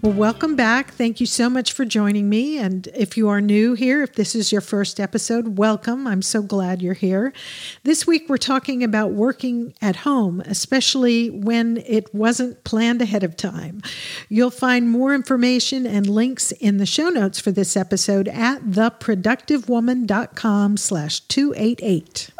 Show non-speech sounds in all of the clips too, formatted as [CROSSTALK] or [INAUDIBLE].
Well, welcome back. Thank you so much for joining me. And if you are new here, if this is your first episode, welcome. I'm so glad you're here. This week, we're talking about working at home, especially when it wasn't planned ahead of time. You'll find more information and links in the show notes for this episode at theproductivewoman.com slash 288.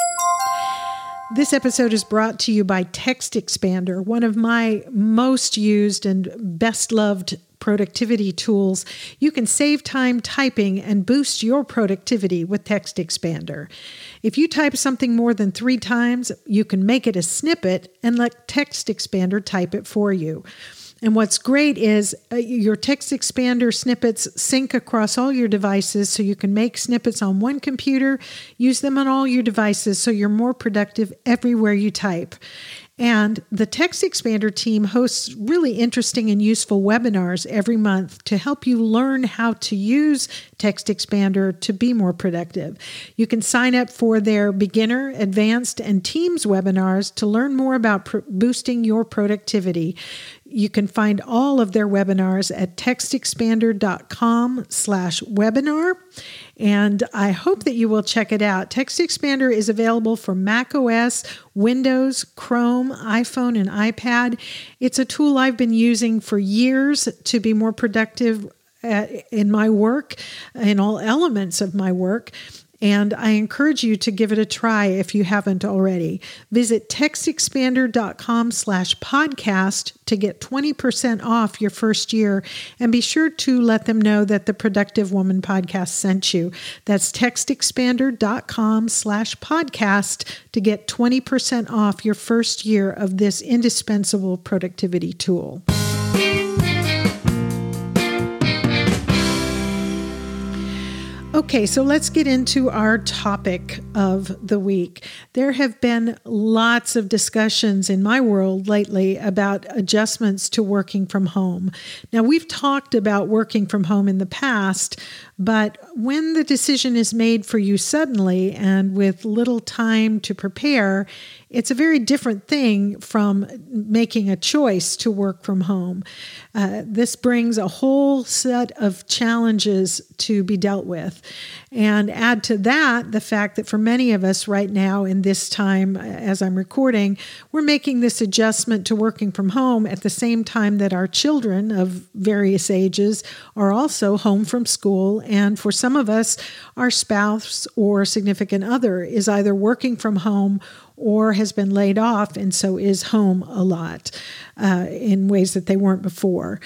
This episode is brought to you by Text Expander, one of my most used and best loved productivity tools, you can save time typing and boost your productivity with Text Expander. If you type something more than three times, you can make it a snippet and let Text Expander type it for you. And what's great is uh, your text expander snippets sync across all your devices so you can make snippets on one computer, use them on all your devices so you're more productive everywhere you type. And the Text Expander team hosts really interesting and useful webinars every month to help you learn how to use Text Expander to be more productive. You can sign up for their beginner, advanced, and teams webinars to learn more about pr- boosting your productivity. You can find all of their webinars at textexpander.com slash webinar. And I hope that you will check it out. Text Expander is available for Mac OS, Windows, Chrome, iPhone, and iPad. It's a tool I've been using for years to be more productive uh, in my work, in all elements of my work and I encourage you to give it a try if you haven't already. Visit textexpander.com slash podcast to get 20% off your first year, and be sure to let them know that the Productive Woman podcast sent you. That's textexpander.com slash podcast to get 20% off your first year of this indispensable productivity tool. Okay, so let's get into our topic of the week. There have been lots of discussions in my world lately about adjustments to working from home. Now, we've talked about working from home in the past, but when the decision is made for you suddenly and with little time to prepare, it's a very different thing from making a choice to work from home. Uh, this brings a whole set of challenges to be dealt with. And add to that the fact that for many of us right now, in this time uh, as I'm recording, we're making this adjustment to working from home at the same time that our children of various ages are also home from school. And for some of us, our spouse or significant other is either working from home or has been laid off and so is home a lot uh, in ways that they weren't before.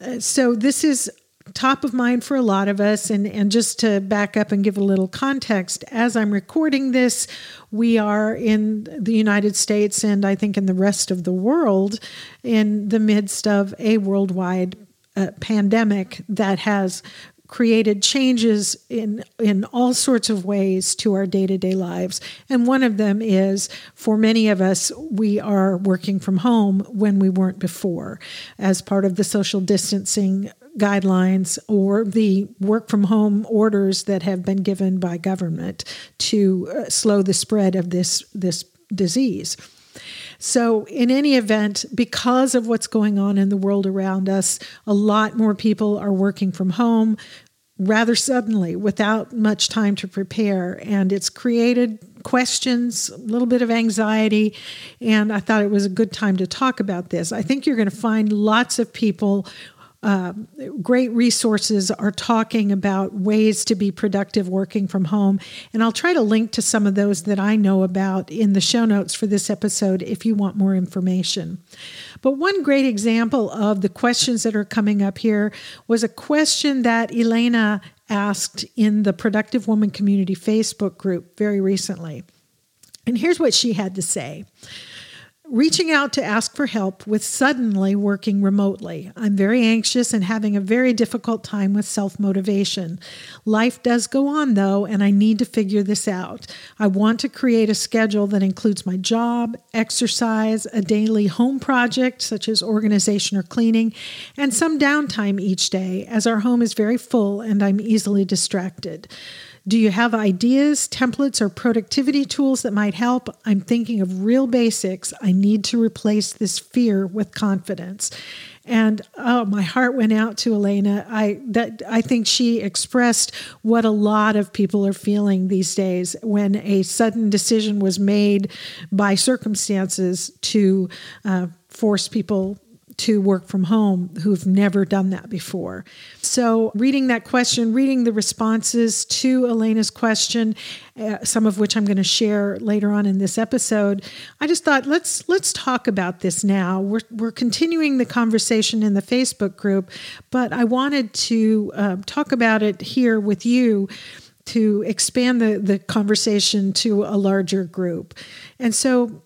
Uh, so this is top of mind for a lot of us. And, and just to back up and give a little context, as I'm recording this, we are in the United States and I think in the rest of the world in the midst of a worldwide uh, pandemic that has created changes in in all sorts of ways to our day-to-day lives. And one of them is for many of us we are working from home when we weren't before. As part of the social distancing guidelines or the work from home orders that have been given by government to uh, slow the spread of this this disease. So, in any event, because of what's going on in the world around us, a lot more people are working from home rather suddenly without much time to prepare. And it's created questions, a little bit of anxiety. And I thought it was a good time to talk about this. I think you're going to find lots of people uh, great resources are talking about ways to be productive working from home. And I'll try to link to some of those that I know about in the show notes for this episode if you want more information. But one great example of the questions that are coming up here was a question that Elena asked in the Productive Woman Community Facebook group very recently. And here's what she had to say reaching out to ask for help with suddenly working remotely. I'm very anxious and having a very difficult time with self motivation. Life does go on though, and I need to figure this out. I want to create a schedule that includes my job, exercise, a daily home project such as organization or cleaning, and some downtime each day as our home is very full and I'm easily distracted. Do you have ideas, templates, or productivity tools that might help? I'm thinking of real basics. I need to replace this fear with confidence. And oh, my heart went out to Elena. I that I think she expressed what a lot of people are feeling these days when a sudden decision was made by circumstances to uh, force people to work from home who've never done that before. So, reading that question, reading the responses to Elena's question, uh, some of which I'm going to share later on in this episode, I just thought let's let's talk about this now. We're we're continuing the conversation in the Facebook group, but I wanted to uh, talk about it here with you to expand the, the conversation to a larger group. And so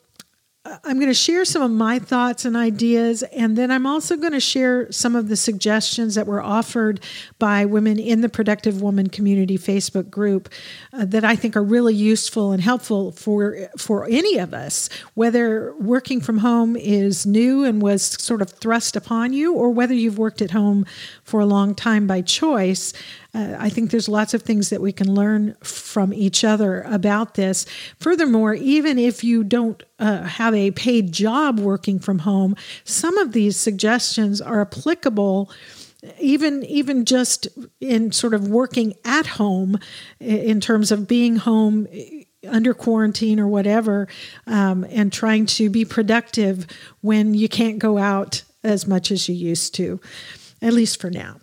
I'm going to share some of my thoughts and ideas, and then I'm also going to share some of the suggestions that were offered by women in the Productive Woman Community Facebook group uh, that I think are really useful and helpful for for any of us, whether working from home is new and was sort of thrust upon you, or whether you've worked at home for a long time by choice. Uh, I think there's lots of things that we can learn from each other about this. Furthermore, even if you don't uh, have a paid job working from home, some of these suggestions are applicable even even just in sort of working at home in terms of being home under quarantine or whatever um, and trying to be productive when you can't go out as much as you used to at least for now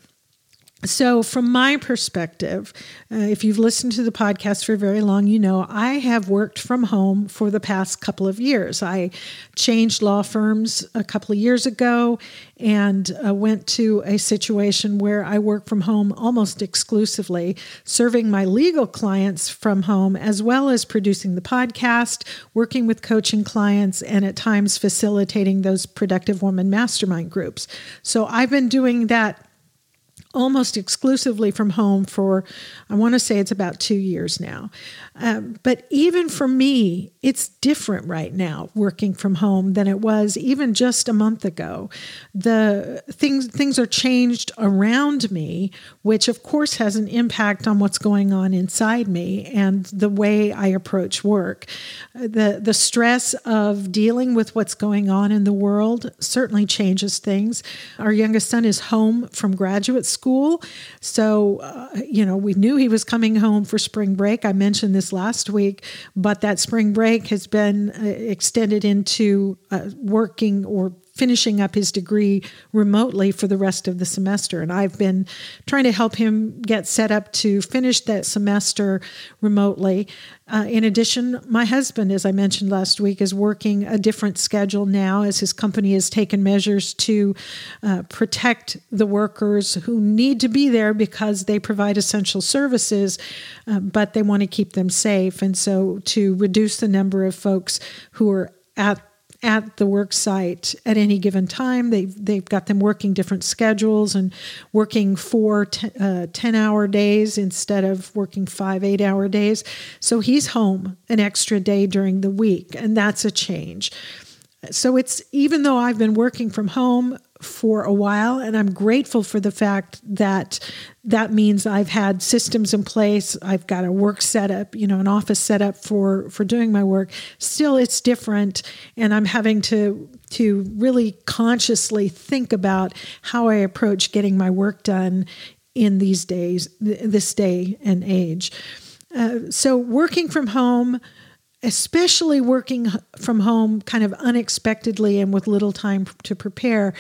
so, from my perspective, uh, if you've listened to the podcast for very long, you know I have worked from home for the past couple of years. I changed law firms a couple of years ago and uh, went to a situation where I work from home almost exclusively, serving my legal clients from home, as well as producing the podcast, working with coaching clients, and at times facilitating those productive woman mastermind groups. So, I've been doing that almost exclusively from home for, I want to say it's about two years now. Um, but even for me, it's different right now working from home than it was even just a month ago. The things things are changed around me, which of course has an impact on what's going on inside me and the way I approach work. The the stress of dealing with what's going on in the world certainly changes things. Our youngest son is home from graduate school, so uh, you know we knew he was coming home for spring break. I mentioned this last week, but that spring break has been uh, extended into uh, working or finishing up his degree remotely for the rest of the semester. And I've been trying to help him get set up to finish that semester remotely. Uh, in addition, my husband, as I mentioned last week, is working a different schedule now as his company has taken measures to uh, protect the workers who need to be there because they provide essential services, uh, but they want to keep them safe. And so to reduce the number of folks who are at at the work site at any given time. They've, they've got them working different schedules and working four uh, 10 hour days instead of working five, eight hour days. So he's home an extra day during the week, and that's a change. So it's even though I've been working from home for a while, and I'm grateful for the fact that that means I've had systems in place. I've got a work setup, you know, an office setup for for doing my work. Still, it's different, and I'm having to to really consciously think about how I approach getting my work done in these days, this day and age. Uh, so, working from home especially working from home kind of unexpectedly and with little time to prepare,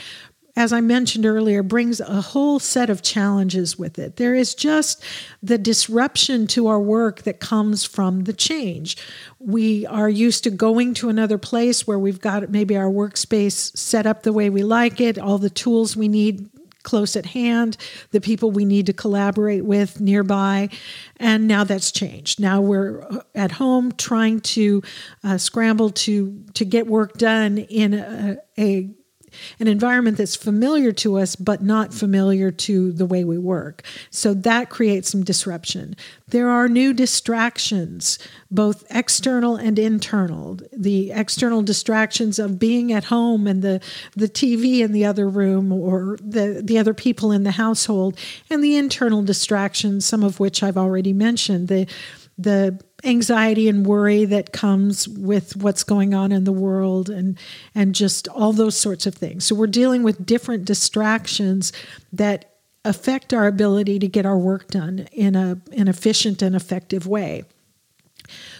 as I mentioned earlier, brings a whole set of challenges with it. There is just the disruption to our work that comes from the change. We are used to going to another place where we've got maybe our workspace set up the way we like it, all the tools we need close at hand, the people we need to collaborate with nearby. And now that's changed. Now we're at home trying to uh, scramble to to get work done in a, a an environment that's familiar to us, but not familiar to the way we work. So that creates some disruption. There are new distractions, both external and internal. The external distractions of being at home and the, the TV in the other room or the, the other people in the household, and the internal distractions, some of which I've already mentioned. The the anxiety and worry that comes with what's going on in the world and and just all those sorts of things. So we're dealing with different distractions that affect our ability to get our work done in a an efficient and effective way.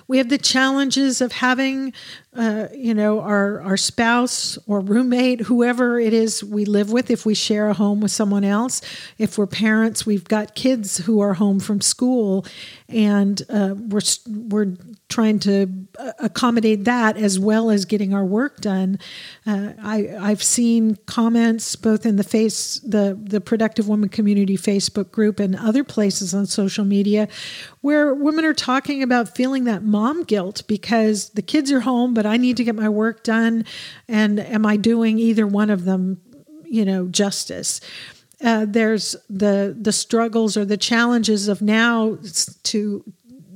We have the challenges of having, uh, you know, our, our spouse or roommate, whoever it is we live with, if we share a home with someone else. If we're parents, we've got kids who are home from school, and uh, we're, we're trying to uh, accommodate that as well as getting our work done. Uh, I, I've seen comments both in the face the the Productive Woman Community Facebook group and other places on social media where women are talking about feeling that mom guilt because the kids are home, but I need to get my work done, and am I doing either one of them, you know, justice? Uh, there's the the struggles or the challenges of now to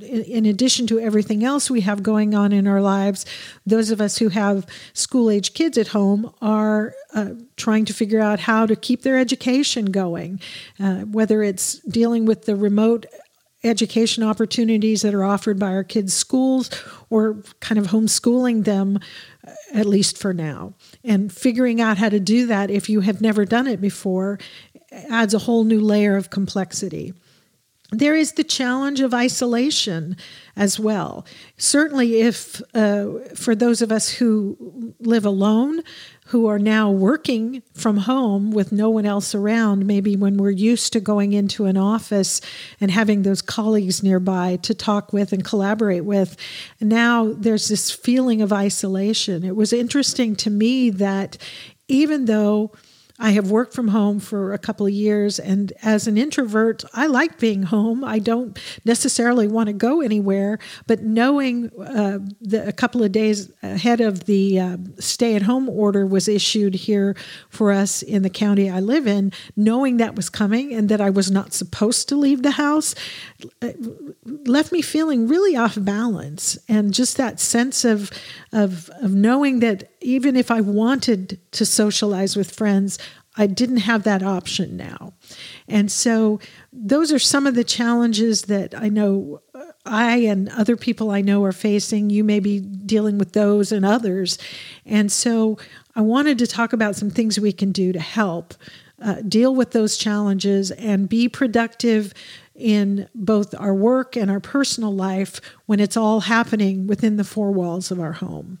in addition to everything else we have going on in our lives, those of us who have school age kids at home are uh, trying to figure out how to keep their education going, uh, whether it's dealing with the remote education opportunities that are offered by our kids' schools or kind of homeschooling them, uh, at least for now. And figuring out how to do that if you have never done it before adds a whole new layer of complexity. There is the challenge of isolation as well. Certainly, if uh, for those of us who live alone, who are now working from home with no one else around, maybe when we're used to going into an office and having those colleagues nearby to talk with and collaborate with, now there's this feeling of isolation. It was interesting to me that even though I have worked from home for a couple of years, and as an introvert, I like being home. I don't necessarily want to go anywhere, but knowing uh, the, a couple of days ahead of the uh, stay at home order was issued here for us in the county I live in, knowing that was coming and that I was not supposed to leave the house, uh, left me feeling really off balance. And just that sense of, of, of knowing that even if I wanted to socialize with friends, I didn't have that option now. And so those are some of the challenges that I know I and other people I know are facing. You may be dealing with those and others. And so I wanted to talk about some things we can do to help uh, deal with those challenges and be productive in both our work and our personal life when it's all happening within the four walls of our home.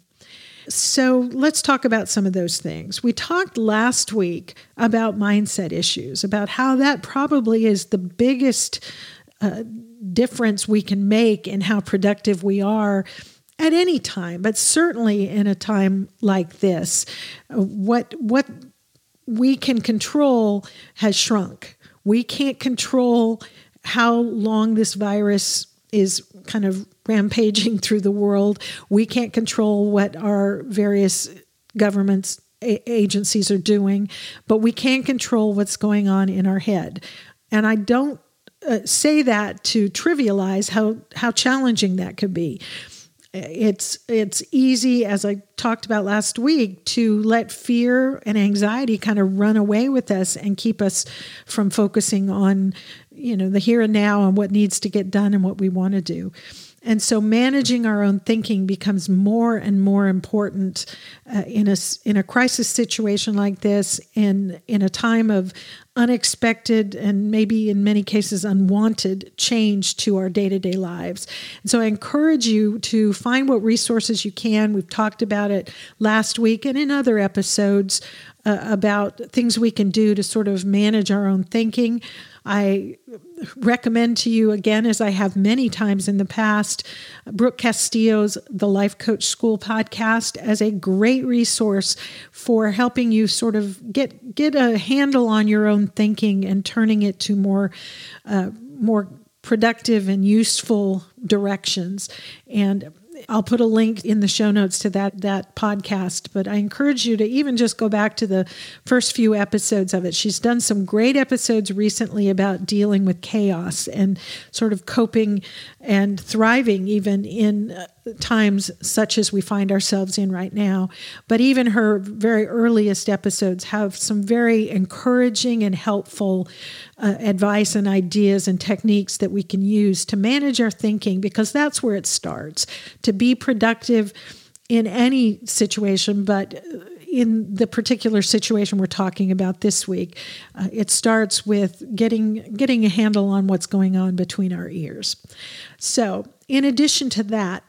So let's talk about some of those things. We talked last week about mindset issues, about how that probably is the biggest uh, difference we can make in how productive we are at any time, but certainly in a time like this. What what we can control has shrunk. We can't control how long this virus is kind of rampaging through the world. We can't control what our various governments agencies are doing, but we can control what's going on in our head. And I don't uh, say that to trivialize how how challenging that could be. It's it's easy, as I talked about last week, to let fear and anxiety kind of run away with us and keep us from focusing on, you know, the here and now and what needs to get done and what we want to do. And so managing our own thinking becomes more and more important uh, in a in a crisis situation like this in in a time of unexpected and maybe in many cases unwanted change to our day-to-day lives. And so I encourage you to find what resources you can. We've talked about it last week and in other episodes uh, about things we can do to sort of manage our own thinking. I recommend to you again, as I have many times in the past, Brooke Castillo's The Life Coach School podcast as a great resource for helping you sort of get get a handle on your own thinking and turning it to more uh, more productive and useful directions. And I'll put a link in the show notes to that that podcast, but I encourage you to even just go back to the first few episodes of it. She's done some great episodes recently about dealing with chaos and sort of coping and thriving even in uh, times such as we find ourselves in right now. But even her very earliest episodes have some very encouraging and helpful uh, advice and ideas and techniques that we can use to manage our thinking because that's where it starts. To be productive in any situation, but in the particular situation we're talking about this week, uh, it starts with getting getting a handle on what's going on between our ears. So, in addition to that,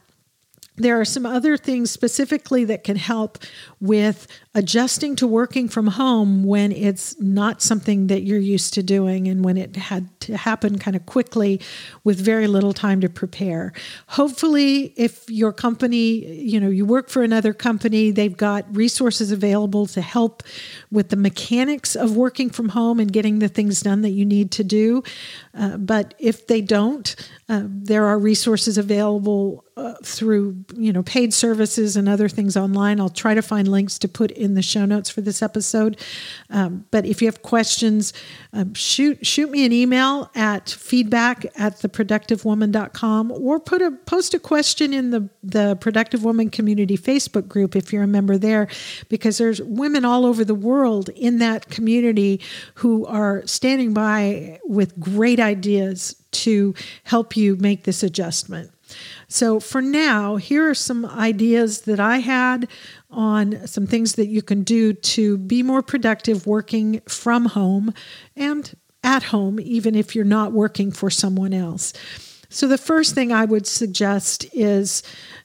there are some other things specifically that can help with adjusting to working from home when it's not something that you're used to doing and when it had to happen kind of quickly with very little time to prepare. Hopefully, if your company, you know, you work for another company, they've got resources available to help with the mechanics of working from home and getting the things done that you need to do. Uh, but if they don't, uh, there are resources available uh, through you know paid services and other things online. I'll try to find links to put in the show notes for this episode. Um, but if you have questions, um, shoot shoot me an email at feedback at theproductivewoman.com or put a post a question in the the Productive Woman Community Facebook group if you're a member there, because there's women all over the world in that community who are standing by with great ideas to help you make this adjustment. So, for now, here are some ideas that I had on some things that you can do to be more productive working from home and at home, even if you're not working for someone else. So, the first thing I would suggest is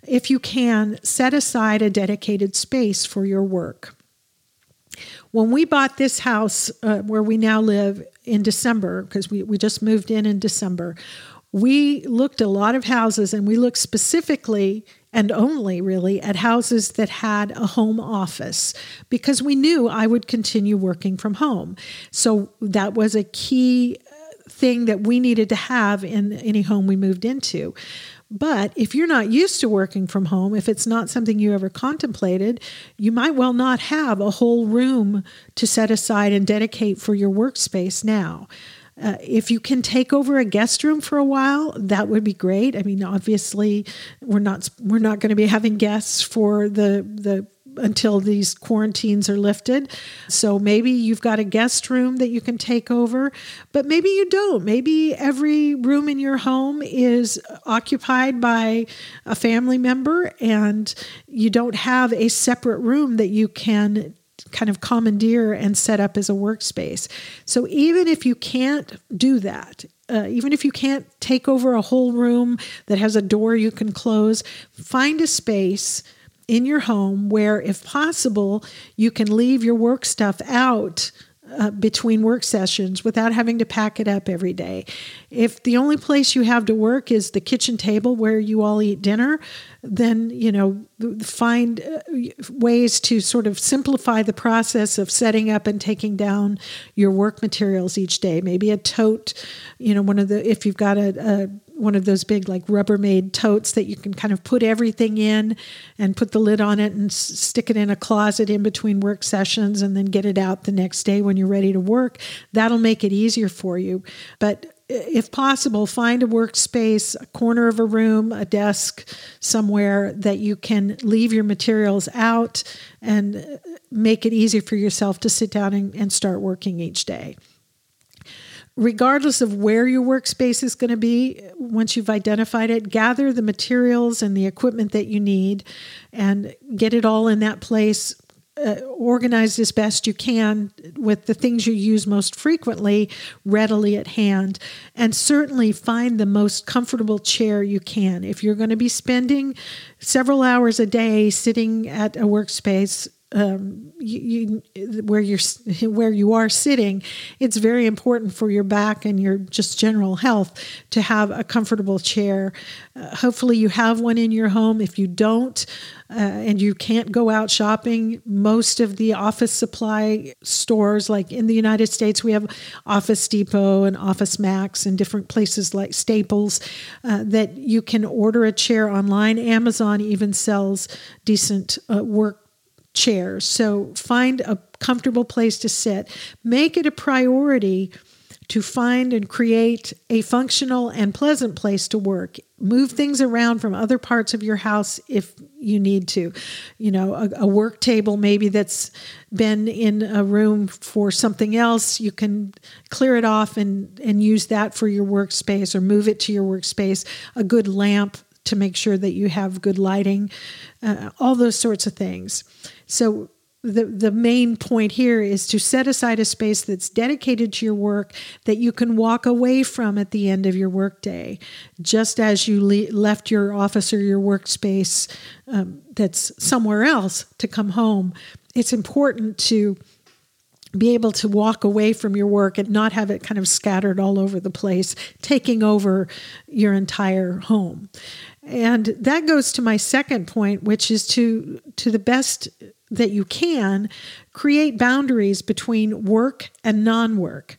if you can, set aside a dedicated space for your work. When we bought this house uh, where we now live in December, because we, we just moved in in December, we looked a lot of houses and we looked specifically and only really at houses that had a home office because we knew I would continue working from home. So that was a key uh, thing that we needed to have in any home we moved into. But if you're not used to working from home, if it's not something you ever contemplated, you might well not have a whole room to set aside and dedicate for your workspace now. Uh, if you can take over a guest room for a while, that would be great. I mean, obviously, we're not we're not going to be having guests for the the until these quarantines are lifted. So maybe you've got a guest room that you can take over, but maybe you don't. Maybe every room in your home is occupied by a family member and you don't have a separate room that you can kind of commandeer and set up as a workspace. So even if you can't do that, uh, even if you can't take over a whole room that has a door you can close, find a space in your home where, if possible, you can leave your work stuff out uh, between work sessions without having to pack it up every day. If the only place you have to work is the kitchen table where you all eat dinner, then you know find uh, ways to sort of simplify the process of setting up and taking down your work materials each day. Maybe a tote, you know, one of the if you've got a, a one of those big like Rubbermaid totes that you can kind of put everything in and put the lid on it and s- stick it in a closet in between work sessions and then get it out the next day when you're ready to work. That'll make it easier for you. But if possible, find a workspace, a corner of a room, a desk somewhere that you can leave your materials out and make it easy for yourself to sit down and, and start working each day regardless of where your workspace is going to be, once you've identified it, gather the materials and the equipment that you need and get it all in that place. Uh, organized as best you can with the things you use most frequently readily at hand. And certainly find the most comfortable chair you can. If you're going to be spending several hours a day sitting at a workspace, um, you, you, where you're where you are sitting, it's very important for your back and your just general health to have a comfortable chair. Uh, hopefully, you have one in your home. If you don't, uh, and you can't go out shopping, most of the office supply stores, like in the United States, we have Office Depot and Office Max and different places like Staples uh, that you can order a chair online. Amazon even sells decent uh, work chairs. So find a comfortable place to sit. Make it a priority to find and create a functional and pleasant place to work. Move things around from other parts of your house if you need to. You know, a, a, work table maybe that's been in a room for something else, you can clear it off and, and use that for your workspace or move it to your workspace. A good lamp to make sure that you have good lighting, uh, all those sorts of things. So the the main point here is to set aside a space that's dedicated to your work that you can walk away from at the end of your workday, just as you le- left your office or your workspace um, that's somewhere else to come home. It's important to be able to walk away from your work and not have it kind of scattered all over the place, taking over your entire home. And that goes to my second point, which is to to the best that you can create boundaries between work and non-work.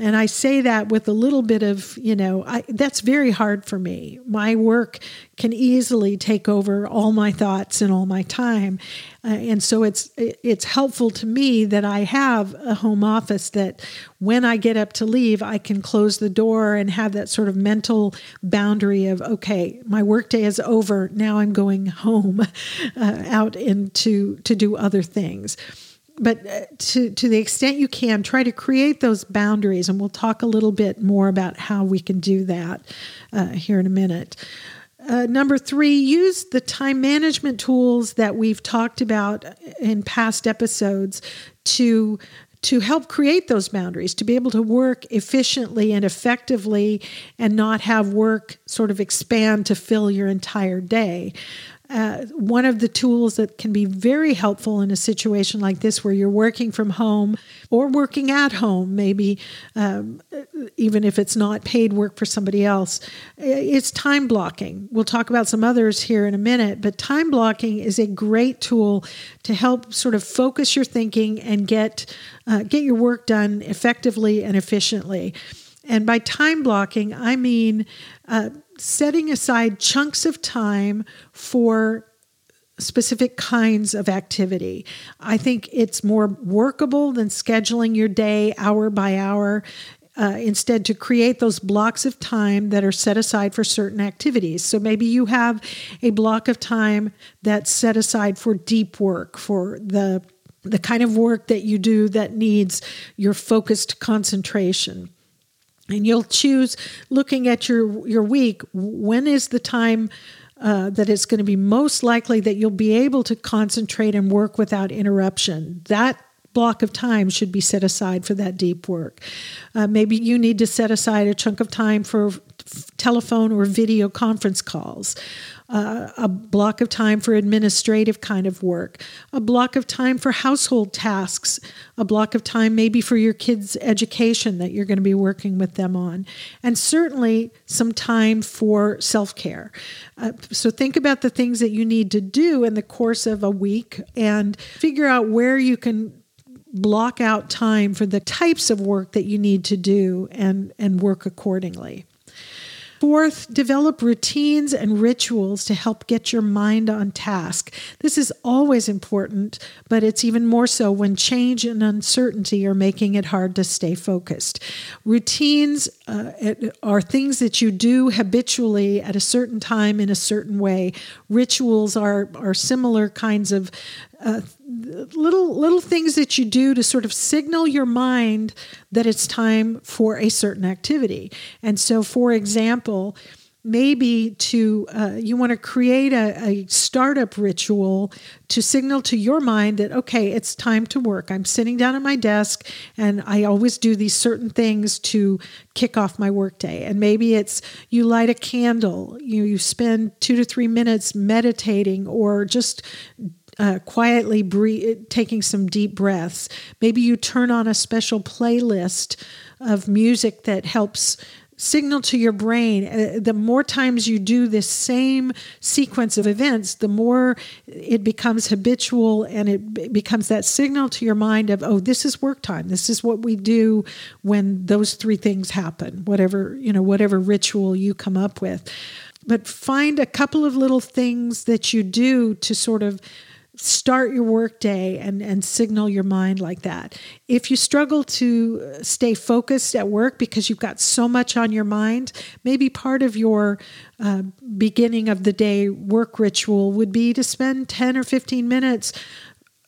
And I say that with a little bit of, you know, I, that's very hard for me. My work can easily take over all my thoughts and all my time. Uh, and so it's it's helpful to me that I have a home office that when I get up to leave, I can close the door and have that sort of mental boundary of okay, my workday is over. Now I'm going home [LAUGHS] uh, out into to do other things but uh, to to the extent you can try to create those boundaries and we'll talk a little bit more about how we can do that uh, here in a minute. Uh, number three use the time management tools that we've talked about in past episodes to to help create those boundaries, to be able to work efficiently and effectively and not have work sort of expand to fill your entire day uh, one of the tools that can be very helpful in a situation like this where you're working from home or working at home, maybe um, even if it's not paid work for somebody else, it's time blocking. We'll talk about some others here in a minute, but time blocking is a great tool to help sort of focus your thinking and get uh, get your work done effectively and efficiently. And by time blocking, I mean uh, setting aside chunks of time for specific kinds of activity. I think it's more workable than scheduling your day hour by hour. Uh, instead, to create those blocks of time that are set aside for certain activities. So maybe you have a block of time that's set aside for deep work, for the the kind of work that you do that needs your focused concentration and you'll choose looking at your your week when is the time uh, that it's going to be most likely that you'll be able to concentrate and work without interruption. That block of time should be set aside for that deep work. Uh, maybe you need to set aside a chunk of time for telephone or video conference calls uh, a block of time for administrative kind of work, a block of time for household tasks, a block of time maybe for your kids' education that you're going to be working with them on, and certainly some time for self care. Uh, so think about the things that you need to do in the course of a week and figure out where you can block out time for the types of work that you need to do and, and work accordingly. Fourth, develop routines and rituals to help get your mind on task. This is always important, but it's even more so when change and uncertainty are making it hard to stay focused. Routines uh, are things that you do habitually at a certain time in a certain way. Rituals are, are similar kinds of uh, little little things that you do to sort of signal your mind that it's time for a certain activity. And so, for example, maybe to uh, you want to create a, a, startup ritual to signal to your mind that okay it's time to work i'm sitting down at my desk and i always do these certain things to kick off my workday and maybe it's you light a candle you, you spend two to three minutes meditating or just uh, quietly breathe, taking some deep breaths. Maybe you turn on a special playlist of music that helps signal to your brain. Uh, the more times you do this same sequence of events, the more it becomes habitual and it becomes that signal to your mind of, oh, this is work time. This is what we do when those three things happen, whatever, you know, whatever ritual you come up with. But find a couple of little things that you do to sort of start your workday and, and signal your mind like that. If you struggle to stay focused at work because you've got so much on your mind, maybe part of your uh, beginning of the day work ritual would be to spend 10 or 15 minutes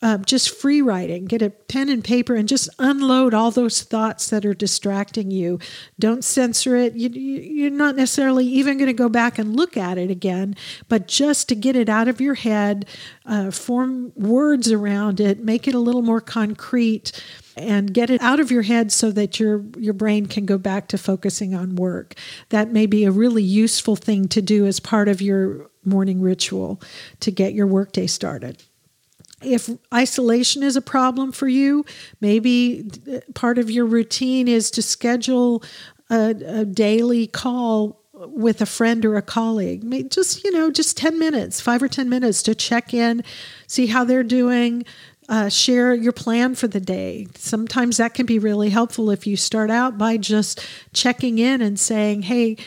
uh, just free writing. Get a pen and paper and just unload all those thoughts that are distracting you. Don't censor it. You, you're not necessarily even going to go back and look at it again, but just to get it out of your head, uh, form words around it, make it a little more concrete and get it out of your head so that your your brain can go back to focusing on work. That may be a really useful thing to do as part of your morning ritual to get your workday started if isolation is a problem for you, maybe uh, part of your routine is to schedule a, a, daily call with a friend or a colleague. Just, you know, just 10 minutes, five or 10 minutes to check in, see how they're doing, uh, share your plan for the day. Sometimes that can be really helpful if you start out by just checking in and saying, Hey,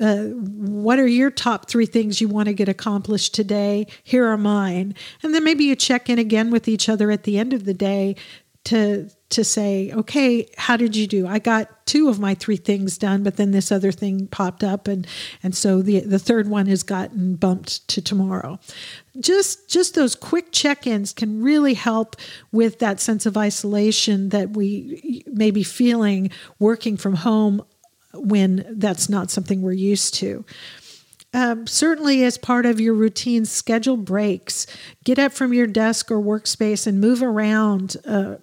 uh, what are your top three things you want to get accomplished today? Here are mine. And then maybe you check in again with each other at the end of the day to to say, okay, how did you do? I got two of my three things done, but then this other thing popped up, and and so the the third one has gotten bumped to tomorrow. Just just those quick check-ins can really help with that sense of isolation that we may be feeling working from home when that's not something we're used to. Um, certainly, as part of your routine, schedule breaks. Get up from your desk or workspace and move around, uh,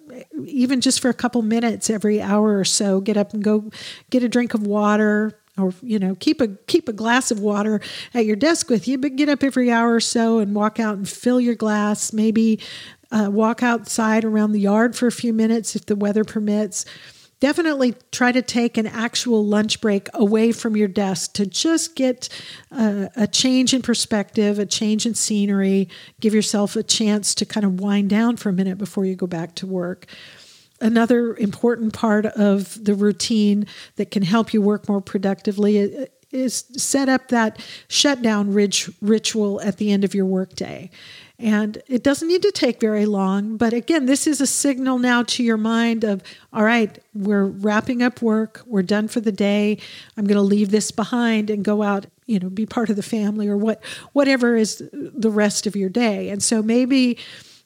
even just for a couple minutes every hour or so. Get up and go get a drink of water, or you know, keep a keep a glass of water at your desk with you. But get up every hour or so and walk out and fill your glass. Maybe uh, walk outside around the yard for a few minutes if the weather permits definitely try to take an actual lunch break away from your desk to just get a, a, change in perspective, a change in scenery, give yourself a chance to kind of wind down for a minute before you go back to work. Another important part of the routine that can help you work more productively is set up that shutdown ritual at the end of your workday. And it doesn't need to take very long. But again, this is a signal now to your mind of, all right, we're wrapping up work. We're done for the day. I'm going to leave this behind and go out, you know, be part of the family or what, whatever is the rest of your day. And so maybe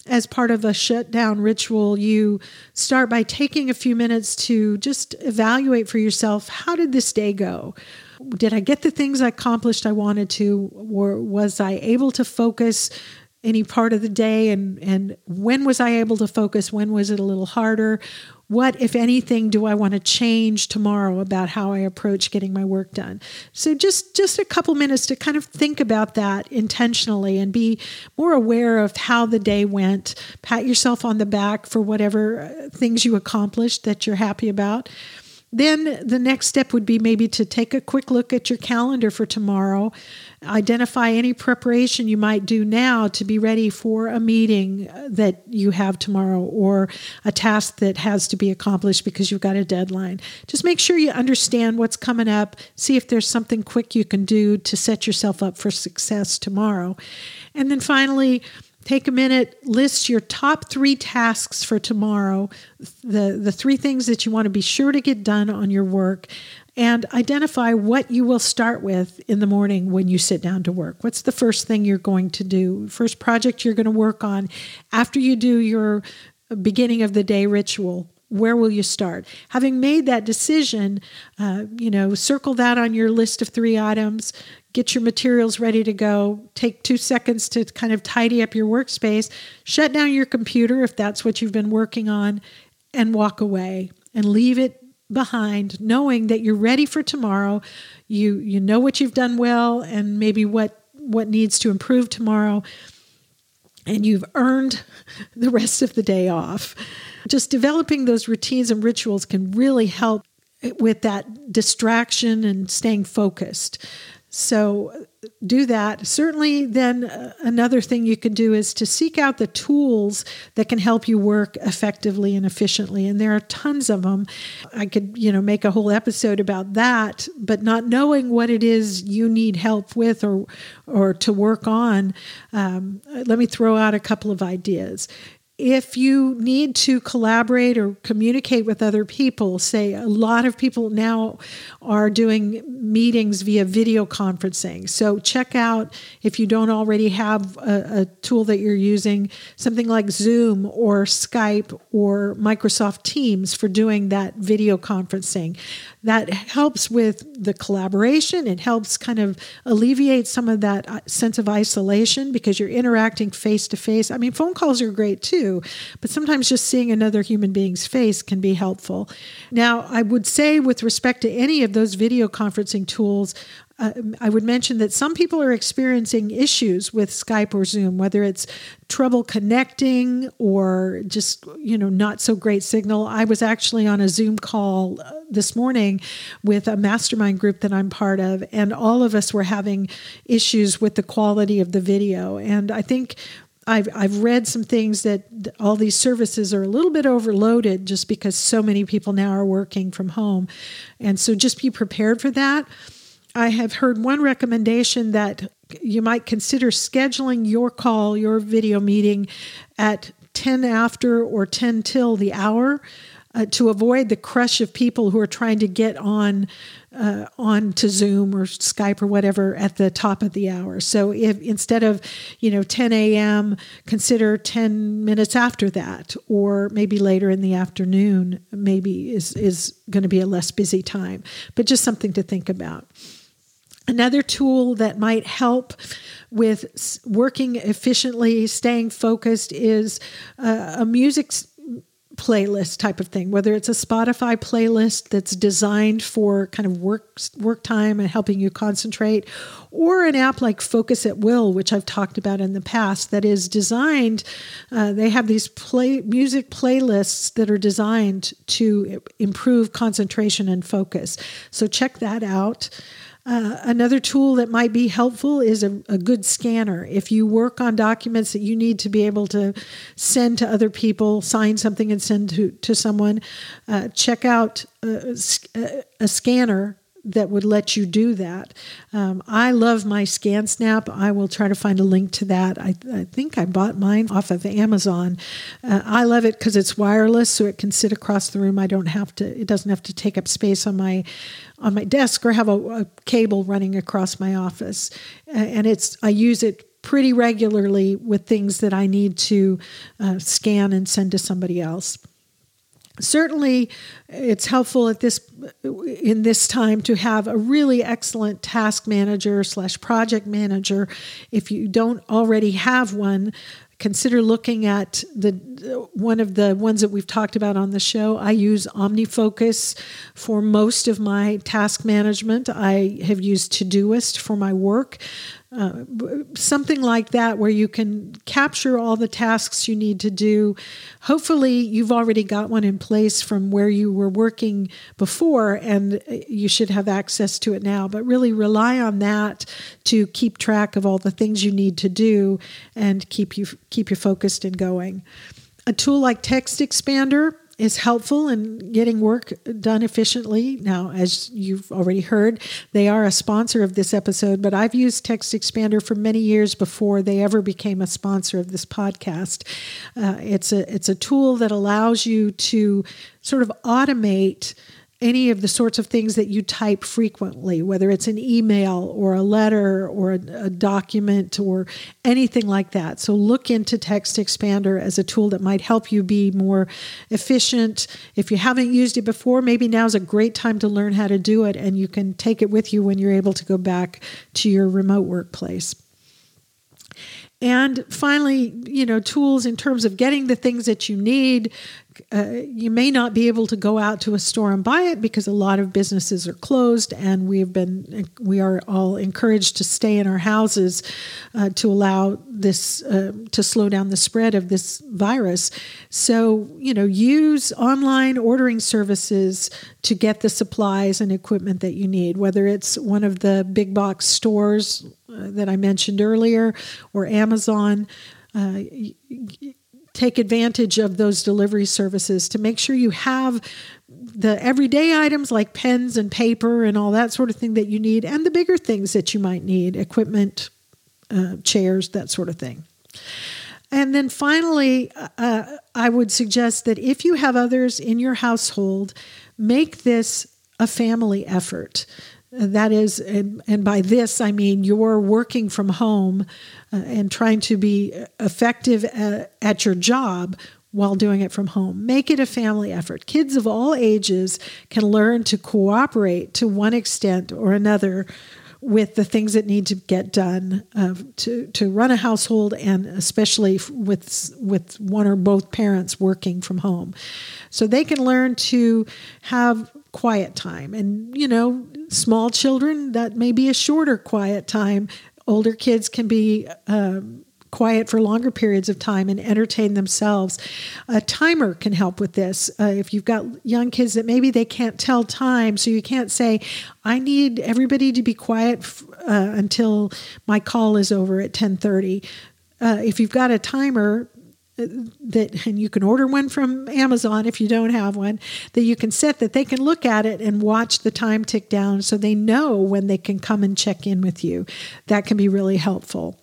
as part of a shutdown ritual, you start by taking a few minutes to just evaluate for yourself how did this day go? Did I get the things I accomplished I wanted to? Or was I able to focus any part of the day and and when was I able to focus when was it a little harder what if anything do I want to change tomorrow about how I approach getting my work done? So just just a couple minutes to kind of think about that intentionally and be more aware of how the day went. Pat yourself on the back for whatever uh, things you accomplished that you're happy about. Then the next step would be maybe to take a quick look at your calendar for tomorrow, identify any preparation you might do now to be ready for a meeting uh, that you have tomorrow or a task that has to be accomplished because you've got a deadline. Just make sure you understand what's coming up, see if there's something quick you can do to set yourself up for success tomorrow. And then finally, take a minute, list your top three tasks for tomorrow, the, the three things that you want to be sure to get done on your work, and identify what you will start with in the morning when you sit down to work. What's the first thing you're going to do? First project you're going to work on after you do your beginning of the day ritual where will you start having made that decision uh, you know circle that on your list of three items get your materials ready to go, take two seconds to kind of tidy up your workspace, shut down your computer if that's what you've been working on, and walk away and leave it behind knowing that you're ready for tomorrow you you know what you've done well and maybe what what needs to improve tomorrow and you've earned [LAUGHS] the rest of the day off. Just developing those routines and rituals can really help with that distraction and staying focused. So do that. Certainly, then uh, another thing you can do is to seek out the tools that can help you work effectively and efficiently. And there are tons of them. I could, you know, make a whole episode about that, but not knowing what it is you need help with or or to work on. Um, let me throw out a couple of ideas if you need to collaborate or communicate with other people, say a lot of people now are doing meetings via video conferencing. So check out if you don't already have a, a, tool that you're using, something like Zoom or Skype or Microsoft Teams for doing that video conferencing. That helps with the collaboration. It helps kind of alleviate some of that uh, sense of isolation because you're interacting face to face. I mean, phone calls are great too too. But sometimes just seeing another human being's face can be helpful. Now, I would say, with respect to any of those video conferencing tools, uh, I would mention that some people are experiencing issues with Skype or Zoom, whether it's trouble connecting or just, you know, not so great signal. I was actually on a Zoom call uh, this morning with a mastermind group that I'm part of, and all of us were having issues with the quality of the video. And I think I've I've read some things that all these services are a little bit overloaded just because so many people now are working from home, and so just be prepared for that. I have heard one recommendation that you might consider scheduling your call, your video meeting at 10 after or 10 till the hour uh, to avoid the crush of people who are trying to get on uh, on to Zoom or Skype or whatever at the top of the hour. So if instead of you know 10 a.m., consider 10 minutes after that, or maybe later in the afternoon. Maybe is is going to be a less busy time, but just something to think about. Another tool that might help with working efficiently, staying focused, is uh, a music playlist type of thing, whether it's a Spotify playlist that's designed for kind of work work time and helping you concentrate, or an app like Focus at Will, which I've talked about in the past, that is designed. Uh, they have these play music playlists that are designed to improve concentration and focus. So check that out. Uh, another tool that might be helpful is a, a, good scanner. If you work on documents that you need to be able to send to other people, sign something and send to, to someone, uh, check out a, a scanner that would let you do that. Um, I love my ScanSnap. I will try to find a link to that. I, I think I bought mine off of Amazon. Uh, I love it because it's wireless, so it can sit across the room. I don't have to. It doesn't have to take up space on my on my desk or have a, a cable running across my office. Uh, and it's I use it pretty regularly with things that I need to uh, scan and send to somebody else certainly it's helpful at this in this time to have a really excellent task manager slash project manager. If you don't already have one consider looking at the one of the ones that we've talked about on the show. I use omnifocus for most of my task management. I have used todoist for my work something like that where you can capture all the tasks you need to do. Hopefully, you've already got one in place from where you were working before, and you should have access to it now. But really rely on that to keep track of all the things you need to do and keep you keep you focused and going. A tool like Text Expander is helpful in getting work done efficiently. Now, as you've already heard, they are a sponsor of this episode, but I've used Text Expander for many years before they ever became a sponsor of this podcast. Uh, it's a it's a tool that allows you to sort of automate any of the sorts of things that you type frequently, whether it's an email or a letter or a, a, document or anything like that. So look into Text Expander as a tool that might help you be more efficient. If you haven't used it before, maybe now's a great time to learn how to do it and you can take it with you when you're able to go back to your remote workplace. And finally, you know, tools in terms of getting the things that you need. Uh, you may not be able to go out to a store and buy it because a lot of businesses are closed, and we've been we are all encouraged to stay in our houses uh, to allow this uh, to slow down the spread of this virus. So you know, use online ordering services to get the supplies and equipment that you need, whether it's one of the big box stores that I mentioned earlier or Amazon. Uh, take advantage of those delivery services to make sure you have the everyday items like pens and paper and all that sort of thing that you need, and the bigger things that you might need equipment, uh, chairs, that sort of thing. And then finally, uh, I would suggest that if you have others in your household, make this a family effort that is and, and, by this i mean you're working from home uh, and trying to be effective at, at, your job while doing it from home. Make it a family effort. Kids of all ages can learn to cooperate to one extent or another with the things that need to get done uh, to to run a household and especially with with one or both parents working from home so they can learn to have quiet time and you know small children, that may be a shorter quiet time. Older kids can be um, quiet for longer periods of time and entertain themselves. A timer can help with this. Uh, if you've got young kids that maybe they can't tell time, so you can't say, "I need everybody to be quiet f- uh, until my call is over at 10:30." Uh, if you've got a timer, that and you can order one from Amazon if you don't have one that you can set that they can look at it and watch the time tick down so they know when they can come and check in with you that can be really helpful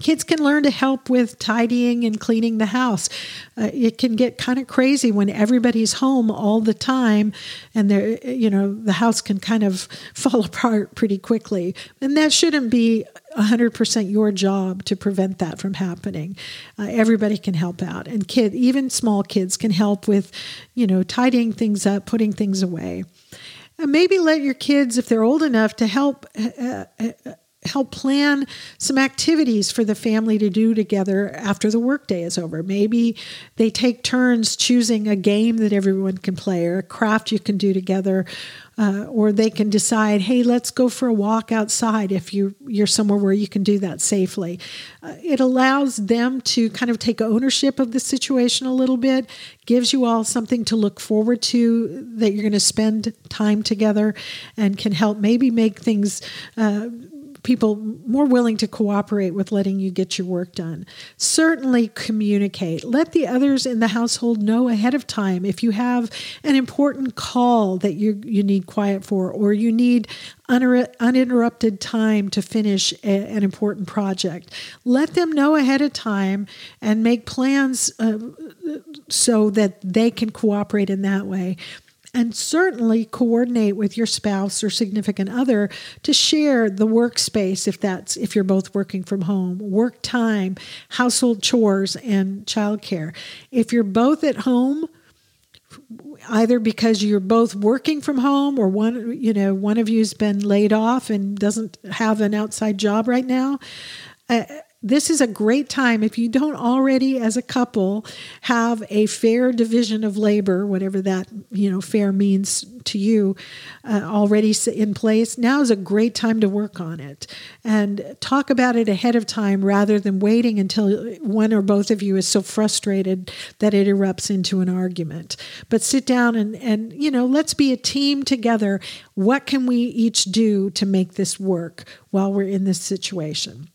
Kids can learn to help with tidying and cleaning the house. Uh, it can get kind of crazy when everybody's home all the time, and there, you know, the house can kind of [LAUGHS] fall apart pretty quickly. And that shouldn't be 100% your job to prevent that from happening. Uh, everybody can help out, and kid, even small kids can help with, you know, tidying things up, putting things away. And maybe let your kids, if they're old enough, to help. Uh help plan some activities for the family to do together after the workday is over. Maybe they take turns choosing a game that everyone can play or a craft you can do together. Uh, or they can decide, hey, let's go for a walk outside if you, you're somewhere where you can do that safely. Uh, it allows them to kind of take ownership of the situation a little bit, gives you all something to look forward to that you're going to spend time together, and can help maybe make things. Uh, people more willing to cooperate with letting you get your work done. Certainly communicate. Let the others in the household know ahead of time if you have an important call that you, you need quiet for, or you need uninterrupted time to finish a, an important project. Let them know ahead of time and make plans uh, so that they can cooperate in that way and certainly coordinate with your spouse or significant other to share the workspace if that's if you're both working from home work time household chores and childcare. If you're both at home either because you're both working from home or one you know one of you's been laid off and doesn't have an outside job right now uh, this is a great time if you don't already as a couple have a fair division of labor whatever that you know fair means to you uh, already in place. Now is a great time to work on it and talk about it ahead of time rather than waiting until one or both of you is so frustrated that it erupts into an argument. But sit down and and you know let's be a team together. What can we each do to make this work while we're in this situation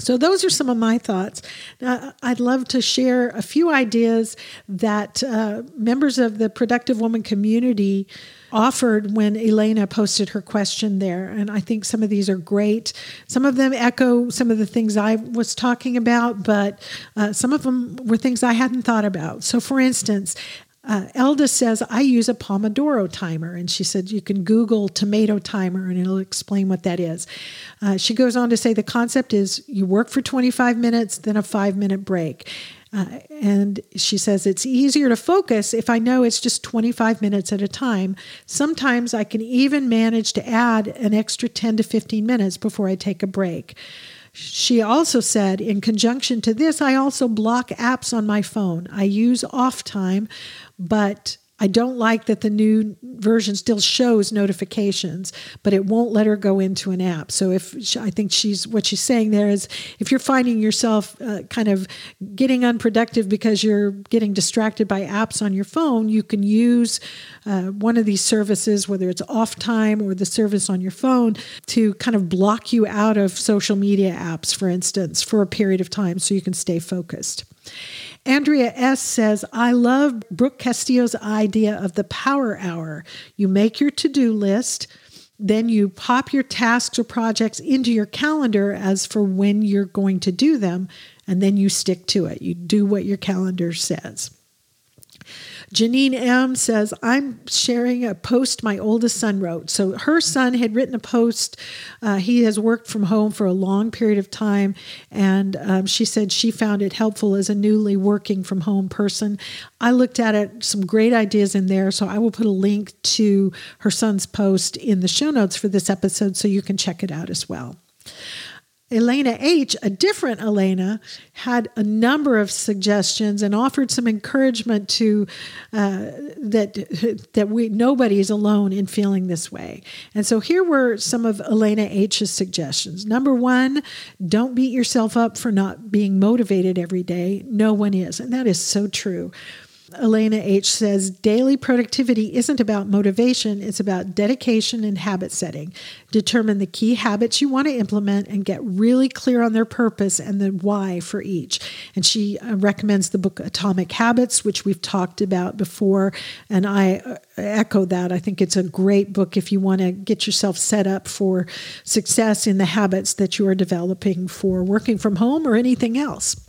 so, those are some of my thoughts. Now, I'd love to share a few ideas that uh, members of the Productive Woman community offered when Elena posted her question there. And I think some of these are great. Some of them echo some of the things I was talking about, but uh, some of them were things I hadn't thought about. So, for instance, uh, Elda says, I use a Pomodoro timer. And she said, you can Google tomato timer and it'll explain what that is. Uh, she goes on to say, the concept is you work for 25 minutes, then a five minute break. Uh, and she says it's easier to focus if I know it's just 25 minutes at a time. Sometimes I can even manage to add an extra 10 to 15 minutes before I take a break. She also said, in conjunction to this, I also block apps on my phone. I use off time, but I don't like that the new version still shows notifications, but it won't let her go into an app. So if she, I think she's what she's saying there is if you're finding yourself uh, kind of getting unproductive because you're getting distracted by apps on your phone, you can use uh, one of these services, whether it's off time or the service on your phone, to kind of block you out of social media apps, for instance, for a period of time so you can stay focused. Andrea S. says, I love Brooke Castillo's idea of the power hour. You make your to do list, then you pop your tasks or projects into your calendar as for when you're going to do them, and then you stick to it. You do what your calendar says. Janine M says, I'm sharing a post my oldest son wrote. So her son had written a post. Uh, he has worked from home for a long period of time. And um, she said she found it helpful as a newly working from home person. I looked at it, some great ideas in there. So I will put a link to her son's post in the show notes for this episode so you can check it out as well. Elena H., a different Elena, had a number of suggestions and offered some encouragement to uh, that that we nobody is alone in feeling this way. And so here were some of Elena H.'s suggestions. Number one, don't beat yourself up for not being motivated every day. No one is, and that is so true. Elena H says daily productivity isn't about motivation, it's about dedication and habit setting. Determine the key habits you want to implement and get really clear on their purpose and the why for each. And she uh, recommends the book Atomic Habits, which we've talked about before. And I uh, echo that. I think it's a great book if you want to get yourself set up for success in the habits that you are developing for working from home or anything else.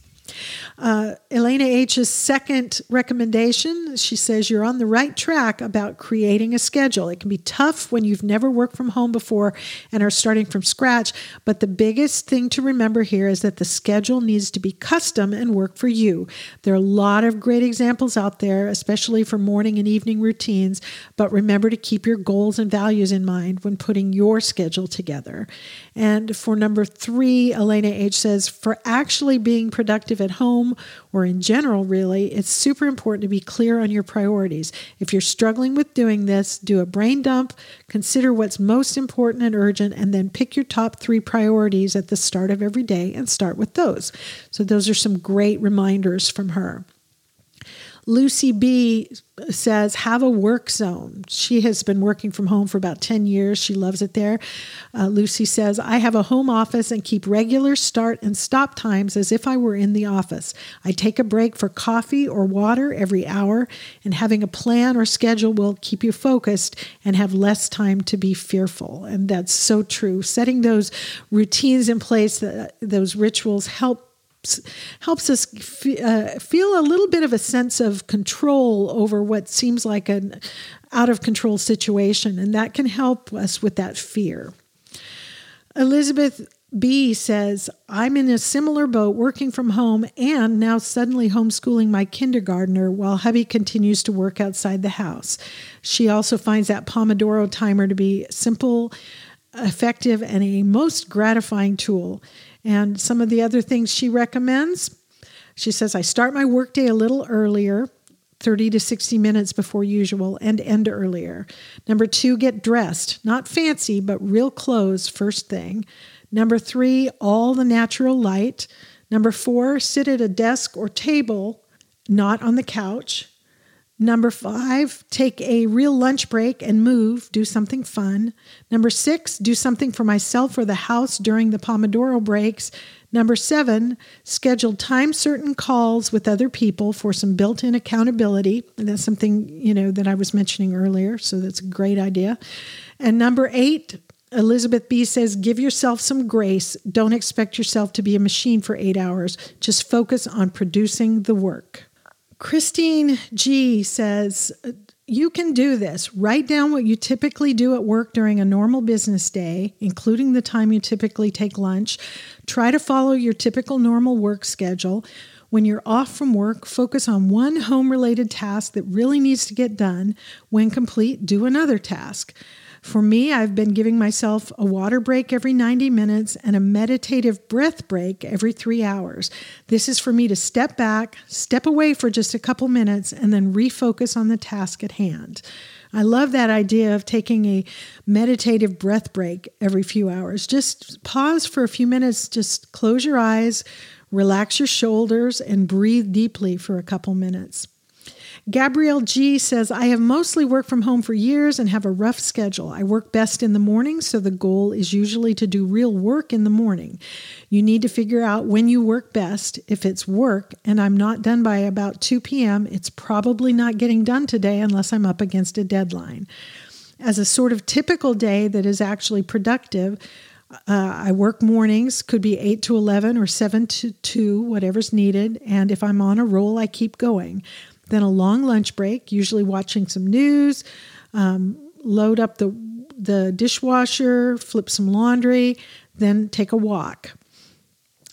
Uh, Elena H's second recommendation she says you're on the right track about creating a schedule. It can be tough when you've never worked from home before and are starting from scratch, but the biggest thing to remember here is that the schedule needs to be custom and work for you. There are a lot of great examples out there, especially for morning and evening routines, but remember to keep your goals and values in mind when putting your schedule together. And for number three, Elena H says, for actually being productive at home or in general, really, it's super important to be clear on your priorities. If you're struggling with doing this, do a brain dump, consider what's most important and urgent, and then pick your top three priorities at the start of every day and start with those. So, those are some great reminders from her. Lucy B says, have a work zone. She has been working from home for about 10 years. She loves it there. Uh, Lucy says, I have a home office and keep regular start and stop times as if I were in the office. I take a break for coffee or water every hour, and having a plan or schedule will keep you focused and have less time to be fearful. And that's so true. Setting those routines in place, those rituals help helps us f- uh, feel a little bit of a sense of control over what seems like an out of control situation, and that can help us with that fear. Elizabeth B says, I'm in a similar boat working from home and now suddenly homeschooling my kindergartner while hubby continues to work outside the house. She also finds that Pomodoro timer to be simple, effective, and a most gratifying tool. And some of the other things she recommends she says, I start my workday a little earlier. 30 to 60 minutes before usual and end earlier. Number two, get dressed. Not fancy, but real clothes first thing. Number three, all the natural light. Number four, sit at a desk or table, not on the couch. Number five, take a real lunch break and move, do something fun. Number six, do something for myself or the house during the Pomodoro breaks. Number seven, schedule time certain calls with other people for some built in accountability. And that's something, you know, that I was mentioning earlier. So that's a great idea. And number eight, Elizabeth B says, give yourself some grace. Don't expect yourself to be a machine for eight hours. Just focus on producing the work. Christine G says, you can do this. Write down what you typically do at work during a normal business day, including the time you typically take lunch. Try to follow your typical normal work schedule. When you're off from work, focus on one home related task that really needs to get done. When complete, do another task. For me, I've been giving myself a water break every 90 minutes and a meditative breath break every three hours. This is for me to step back, step away for just a couple minutes, and then refocus on the task at hand. I love that idea of taking a meditative breath break every few hours. Just pause for a few minutes, just close your eyes, relax your shoulders, and breathe deeply for a couple minutes. Gabrielle G says, I have mostly worked from home for years and have a rough schedule. I work best in the morning, so the goal is usually to do real work in the morning. You need to figure out when you work best. If it's work and I'm not done by about 2 p.m., it's probably not getting done today unless I'm up against a deadline. As a sort of typical day that is actually productive, uh, I work mornings, could be 8 to 11 or 7 to 2, whatever's needed. And if I'm on a roll, I keep going then a long lunch break, usually watching some news, um, load up the, the dishwasher, flip some laundry, then take a walk.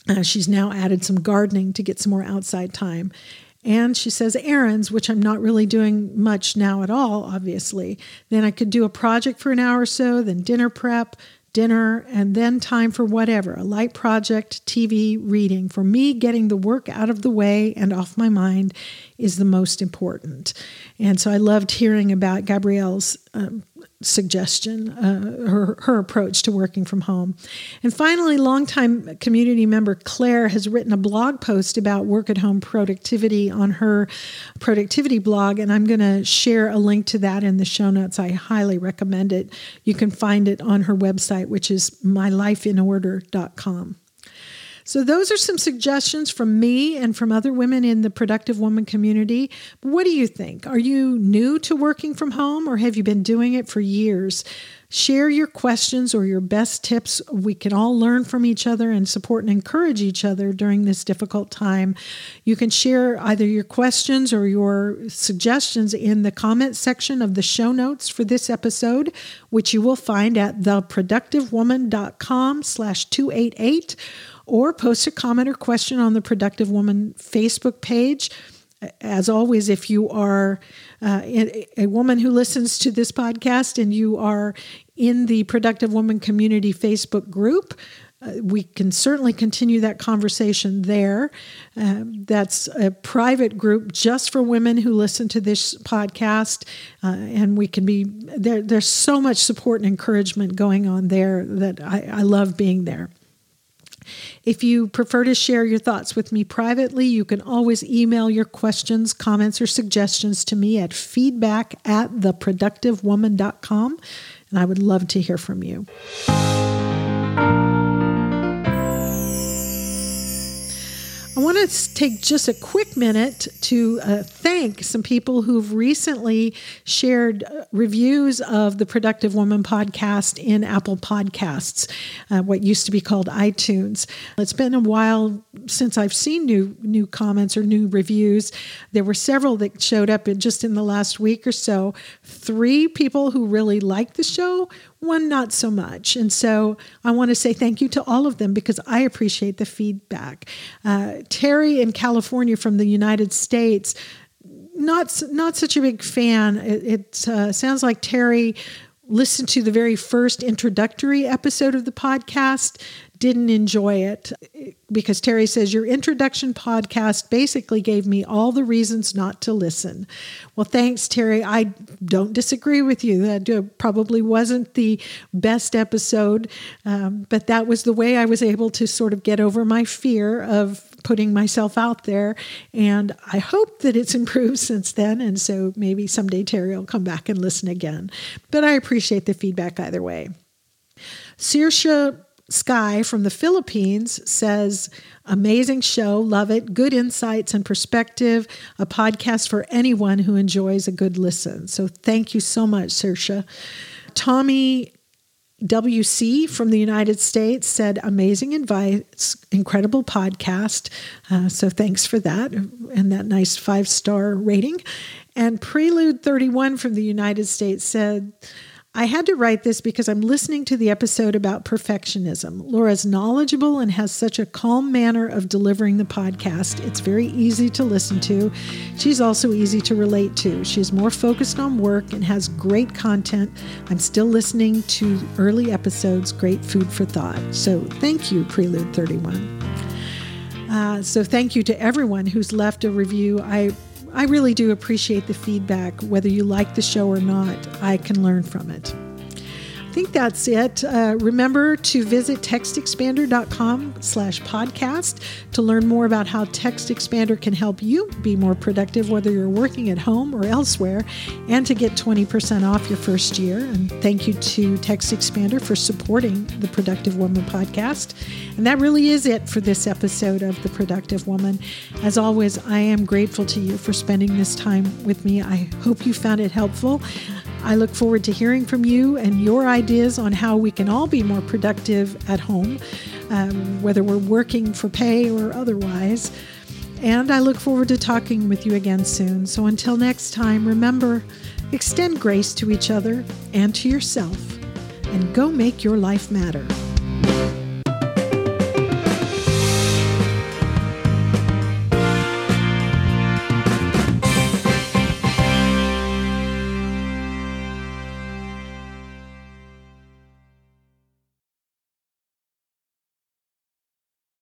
Uh, she's now added some gardening to get some more outside time. And she says errands, which I'm not really doing much now at all, obviously. Then I could do a project for an hour or so, then dinner prep, dinner, and then time for whatever a light project, TV, reading. For me, getting the work out of the way and off my mind is the most important. And so I loved hearing about Gabrielle's um, suggestion, uh, her, her approach to working from home. And finally, longtime community member Claire has written a blog post about work at home productivity on her productivity blog, and I'm going to share a link to that in the show notes. I highly recommend it. You can find it on her website, which is mylifeinorder.com. So, those are some suggestions from me and from other women in the productive woman community. What do you think? Are you new to working from home or have you been doing it for years? Share your questions or your best tips. We can all learn from each other and support and encourage each other during this difficult time. You can share either your questions or your suggestions in the comment section of the show notes for this episode, which you will find at theproductivewoman.com slash 288 or post a comment or question on the Productive Woman Facebook page. As always, if you are uh, a woman who listens to this podcast and you are in the Productive Woman Community Facebook group, uh, we can certainly continue that conversation there. Uh, that's a private group just for women who listen to this podcast, uh, and we can be there. There's so much support and encouragement going on there that I, I love being there. If you prefer to share your thoughts with me privately, you can always email your questions, comments, or suggestions to me at feedback at theproductivewoman.com, and I would love to hear from you. I want to take just a quick minute to uh, thank some people who've recently shared uh, reviews of the Productive Woman podcast in Apple Podcasts, uh, what used to be called iTunes. It's been a while since I've seen new new comments or new reviews. There were several that showed up in just in the last week or so. Three people who really liked the show, one not so much. And so I want to say thank you to all of them because I appreciate the feedback. Uh, Terry in California from the United States, not not such a big fan. It, it uh, sounds like Terry listened to the very first introductory episode of the podcast didn't enjoy it because Terry says your introduction podcast basically gave me all the reasons not to listen. Well, thanks, Terry. I don't disagree with you. That probably wasn't the best episode, um, but that was the way I was able to sort of get over my fear of putting myself out there. And I hope that it's [LAUGHS] improved since then. And so maybe someday Terry will come back and listen again. But I appreciate the feedback either way. Sirsha Sky from the Philippines says, Amazing show, love it, good insights and perspective, a podcast for anyone who enjoys a good listen. So thank you so much, Sirsha. Tommy WC from the United States said, Amazing advice, incredible podcast. Uh, so thanks for that and that nice five star rating. And Prelude 31 from the United States said, I had to write this because I'm listening to the episode about perfectionism. Laura's knowledgeable and has such a calm manner of delivering the podcast. It's very easy to listen to. She's also easy to relate to. She's more focused on work and has great content. I'm still listening to early episodes, great food for thought. So thank you, Prelude 31. Uh, so thank you to everyone who's left a review. I I really do appreciate the feedback. Whether you like the show or not, I can learn from it. Think that's it. Uh, remember to visit textexpander.com slash podcast to learn more about how Text Expander can help you be more productive, whether you're working at home or elsewhere, and to get 20% off your first year. And thank you to Text Expander for supporting the Productive Woman podcast. And that really is it for this episode of The Productive Woman. As always, I am grateful to you for spending this time with me. I hope you found it helpful. I look forward to hearing from you and your ideas on how we can all be more productive at home, um, whether we're working for pay or otherwise. And I look forward to talking with you again soon. So until next time, remember extend grace to each other and to yourself, and go make your life matter.